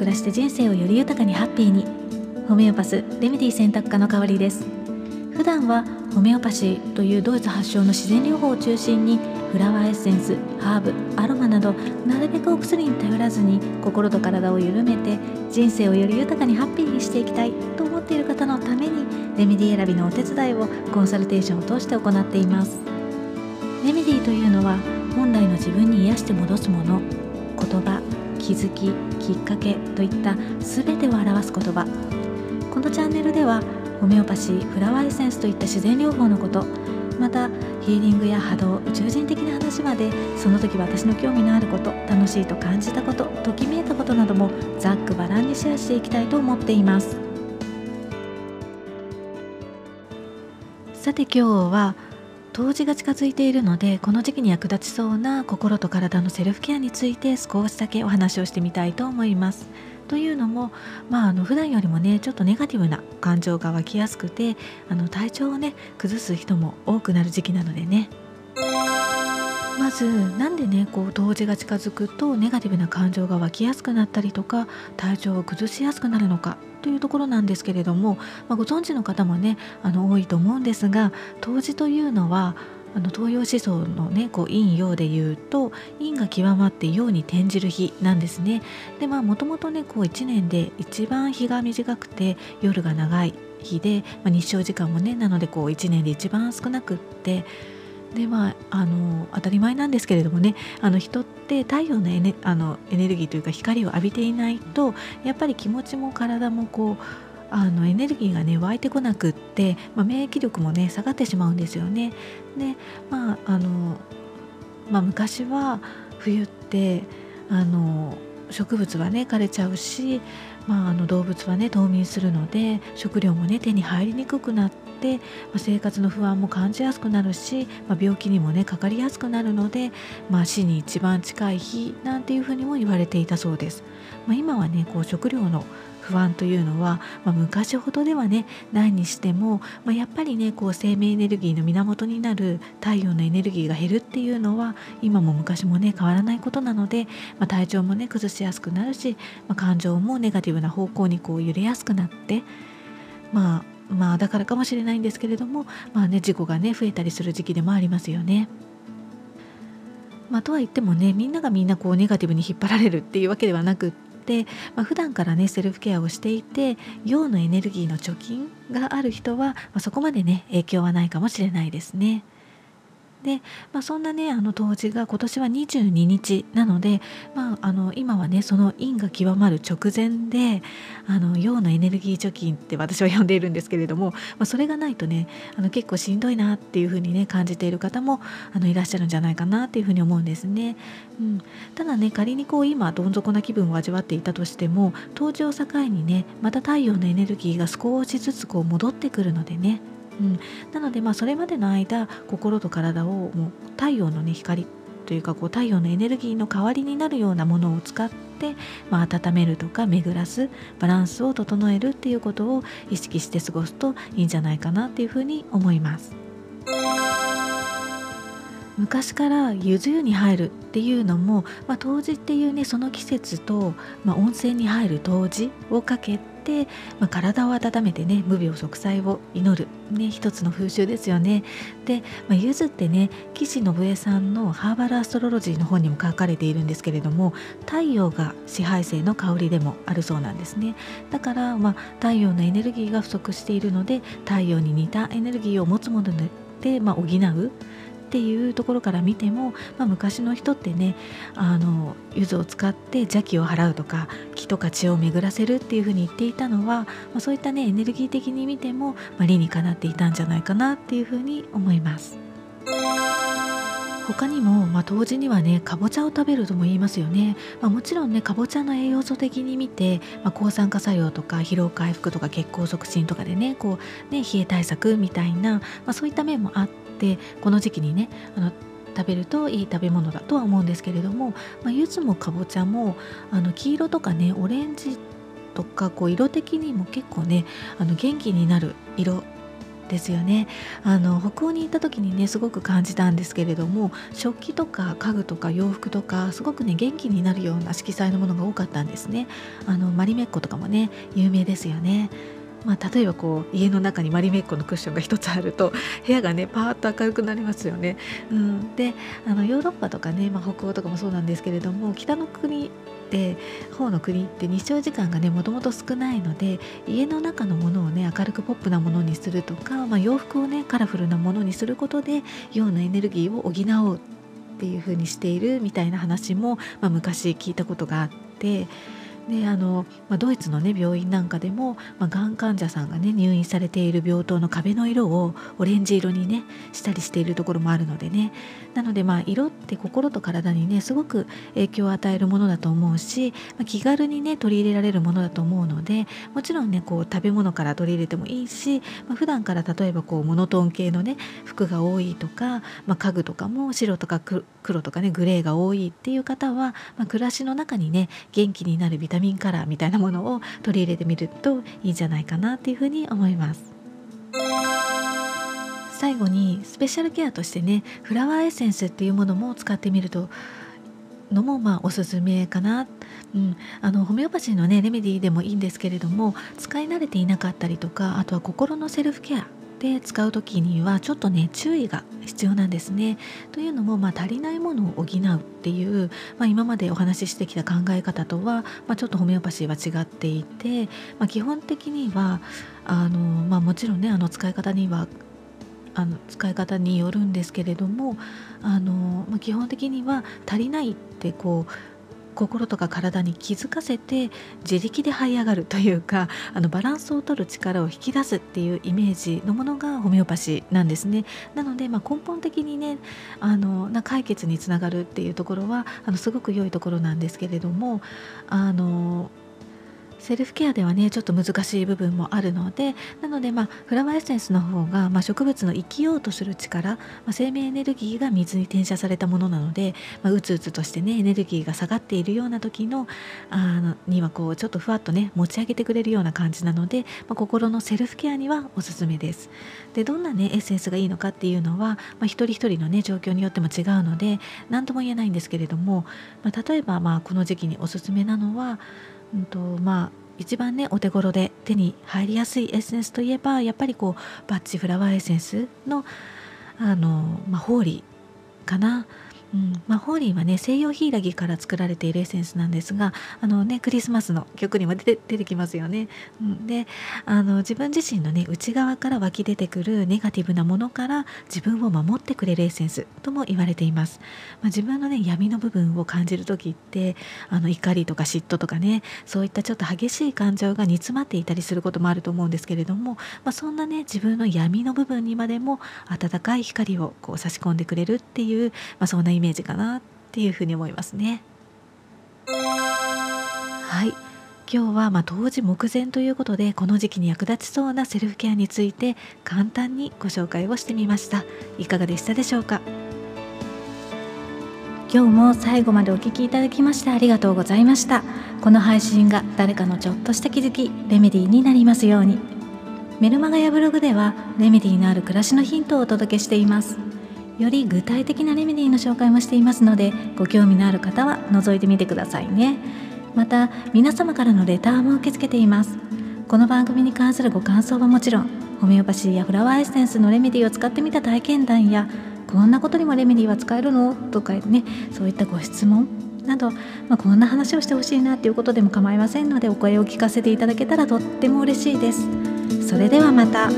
暮らして人生をより豊かにハッピーに。ホメオパスレメディ選択科の代わりです。普段はホメオパシーというドイツ発祥の自然療法を中心にフラワーエッセンスハーブアロマなどなるべくお薬に頼らずに心と体を緩めて人生をより豊かにハッピーにしていきたいと思っている方のためにレメディ選びのお手伝いをコンサルテーションを通して行っています。レメディというのは本来の自分に癒して戻すもの言葉気づききっかけといった全てを表す言葉。このチャンネルではホメオパシーフラワーエッセンスといった自然療法のことまたヒーリングや波動宇宙人的な話までその時私の興味のあること楽しいと感じたことときめいたことなどもざっくばらんにシェアしていきたいと思っています。さて今日は冬至が近づいているのでこの時期に役立ちそうな心と体のセルフケアについて少しだけお話をしてみたいと思います。というのも、まあ、あの普段よりもねちょっとネガティブな感情が湧きやすくてあの体調をね崩す人も多くなる時期なのでねまずなんでねこう冬至が近づくとネガティブな感情が湧きやすくなったりとか体調を崩しやすくなるのかというところなんですけれども、まあ、ご存知の方もねあの多いと思うんですが冬至というのはあの東洋思想のねこう陰陽でいうと陰が極まって陽に転じる日なんですね。でまあもともとねこう1年で一番日が短くて夜が長い日で、まあ、日照時間もねなのでこう1年で一番少なくってでまああの当たり前なんですけれどもねあの人って太陽のエネあのエネルギーというか光を浴びていないとやっぱり気持ちも体もこうあのエネルギーがね湧いてこなくって、まあ、免疫力もね下がってしまうんですよね。でまああの、まあ、昔は冬ってあの植物はね枯れちゃうし、まあ、あの動物はね冬眠するので食料もね手に入りにくくなって、まあ、生活の不安も感じやすくなるし、まあ、病気にもねかかりやすくなるので、まあ、死に一番近い日なんていうふうにも言われていたそうです。ま、今はねこう食料の不安というのは、まあ、昔ほどではねないにしても、まあ、やっぱりねこう生命エネルギーの源になる太陽のエネルギーが減るっていうのは今も昔もね変わらないことなので、まあ、体調もね崩しやすくなるし、ま感情もネガティブな方向にこう揺れやすくなってまあまあだからかもしれないんですけれどもまあね事故がね増えたりする時期でもありますよね。まあ、とは言ってもねみんながみんなこうネガティブに引っ張られるっていうわけではなくって、まあ、普段からねセルフケアをしていて陽のエネルギーの貯金がある人は、まあ、そこまでね影響はないかもしれないですね。で、まあ、そんなねあの冬至が今年は22日なので、まあ、あの今はねその陰が極まる直前であの陽のエネルギー貯金って私は呼んでいるんですけれども、まあ、それがないとねあの結構しんどいなっていうふうにね感じている方もあのいらっしゃるんじゃないかなっていうふうに思うんですね。うん、ただね仮にこう今どん底な気分を味わっていたとしても冬至を境にねまた太陽のエネルギーが少しずつこう戻ってくるのでねうん、なのでまあそれまでの間心と体をもう太陽の、ね、光というかこう太陽のエネルギーの代わりになるようなものを使って、まあ、温めるとか巡らすバランスを整えるっていうことを意識して過ごすといいんじゃないかなっていうふうに思います。昔からゆず湯に入るっていうのも、まあ、冬至っていうねその季節と、まあ、温泉に入る冬至をかけて、まあ、体を温めてね無病息災を祈る、ね、一つの風習ですよね。で、まあ、柚子ってね岸信江さんのハーバルアストロロジーの本にも書かれているんですけれども太陽が支配性の香りでもあるそうなんですね。だから、まあ、太陽のエネルギーが不足しているので太陽に似たエネルギーを持つもので、まあ、補う。っていうところから見ても、まあ、昔の人ってねあの柚子を使って邪気を払うとか気とか血を巡らせるっていうふうに言っていたのは、まあ、そういったねエネルギー的に見ても、まあ、理にかなっていたんじゃないかなっていうふうに思います。他にも、まあ、冬至にはねかぼちゃを食べるとも言いますよね、まあ、もちろんねかぼちゃの栄養素的に見て、まあ、抗酸化作用とか疲労回復とか血行促進とかでねこうね冷え対策みたいな、まあ、そういった面もあってこの時期にねあの食べるといい食べ物だとは思うんですけれども、まあ、柚子もかぼちゃもあの黄色とかねオレンジとかこう色的にも結構ねあの元気になる色ですよね。あの北欧に行った時にねすごく感じたんですけれども食器とか家具とか洋服とかすごくね元気になるような色彩のものが多かったんですね。あのマリメッコとかもね有名ですよね。まあ、例えばこう家の中にマリメッコのクッションが1つあると部屋がねパーッと明るくなりますよね。うん、であのヨーロッパとかね、まあ、北欧とかもそうなんですけれども北の国って方の国って日照時間がねもともと少ないので家の中のものをね明るくポップなものにするとか、まあ、洋服をねカラフルなものにすることで陽のエネルギーを補おうっていう風にしているみたいな話も、まあ、昔聞いたことがあって。であの、まあ、ドイツの、ね、病院なんかでも、まあ、がん患者さんが、ね、入院されている病棟の壁の色をオレンジ色にねしたりしているところもあるのでね。なのでまあ色って心と体にねすごく影響を与えるものだと思うし、まあ、気軽にね取り入れられるものだと思うのでもちろんねこう食べ物から取り入れてもいいし、まあ、普段から例えばこうモノトーン系のね服が多いとか、まあ、家具とかも白とか黒黒とかねグレーが多いっていう方は、まあ、暮らしの中にね元気になるビタミンカラーみたいなものを取り入れてみるといいんじゃないかなっていうふうに思います。最後にスペシャルケアとしてねフラワーエッセンスっていうものも使ってみるとのもまあおすすめかな、うん、あのホメオパシーのねレメディーでもいいんですけれども使い慣れていなかったりとかあとは心のセルフケア。で使う時にはちょっとね注意が必要なんですね。というのも、まあ、足りないものを補うっていう、まあ、今までお話ししてきた考え方とは、まあ、ちょっとホメオパシーは違っていて、まあ、基本的にはあの、まあ、もちろんねあの使い方にはあの使い方によるんですけれどもあの、まあ、基本的には足りないってこう心とか体に気づかせて自力で這い上がるというかあのバランスを取る力を引き出すっていうイメージのものがホメオパシーなんですね。なので、まあ、根本的にねあのな解決につながるっていうところはあのすごく良いところなんですけれどもあのセルフケアではねちょっと難しい部分もあるのでなのでまあフラワーエッセンスの方が、まあ、植物の生きようとする力、まあ、生命エネルギーが水に転写されたものなので、まあ、うつうつとしてねエネルギーが下がっているような時のあのにはこうちょっとふわっとね持ち上げてくれるような感じなので、まあ、心のセルフケアにはおすすめです。でどんなねエッセンスがいいのかっていうのは、まあ、一人一人のね状況によっても違うので何とも言えないんですけれども、まあ、例えばまあこの時期におすすめなのはうんとまあ一番ねお手頃で手に入りやすいエッセンスといえばやっぱりこうバッチフラワーエッセンスのあの、まあ、ホーリーかな。うんまあ、ホーリーはね西洋ヒイラギから作られているエッセンスなんですがあの、ね、クリスマスの曲にも出て出てきますよね。うん、であの自分自身のね内側から湧き出てくるネガティブなものから自分を守ってくれるエッセンスとも言われています。まあ、自分のね闇の部分を感じる時ってあの怒りとか嫉妬とかねそういったちょっと激しい感情が煮詰まっていたりすることもあると思うんですけれども、まあ、そんなね自分の闇の部分にまでも温かい光をこう差し込んでくれるっていう、まあ、そんなイメージかなっていうふうに思いますね。はい。今日はま冬至目前ということでこの時期に役立ちそうなセルフケアについて簡単にご紹介をしてみました。いかがでしたでしょうか？今日も最後までお聴きいただきましてありがとうございました。この配信が誰かのちょっとした気づきレメディーになりますように。メルマガやブログではレメディーのある暮らしのヒントをお届けしています。より具体的なレメディの紹介もしていますのでご興味のある方は覗いてみてくださいね。また皆様からのレターも受け付けています。この番組に関するご感想はもちろんホメオパシーやフラワーエッセンスのレメディを使ってみた体験談やこんなことにもレメディは使えるの？とかねそういったご質問など、まあ、こんな話をしてほしいなっていうことでも構いませんのでお声を聞かせていただけたらとっても嬉しいです。それではまた。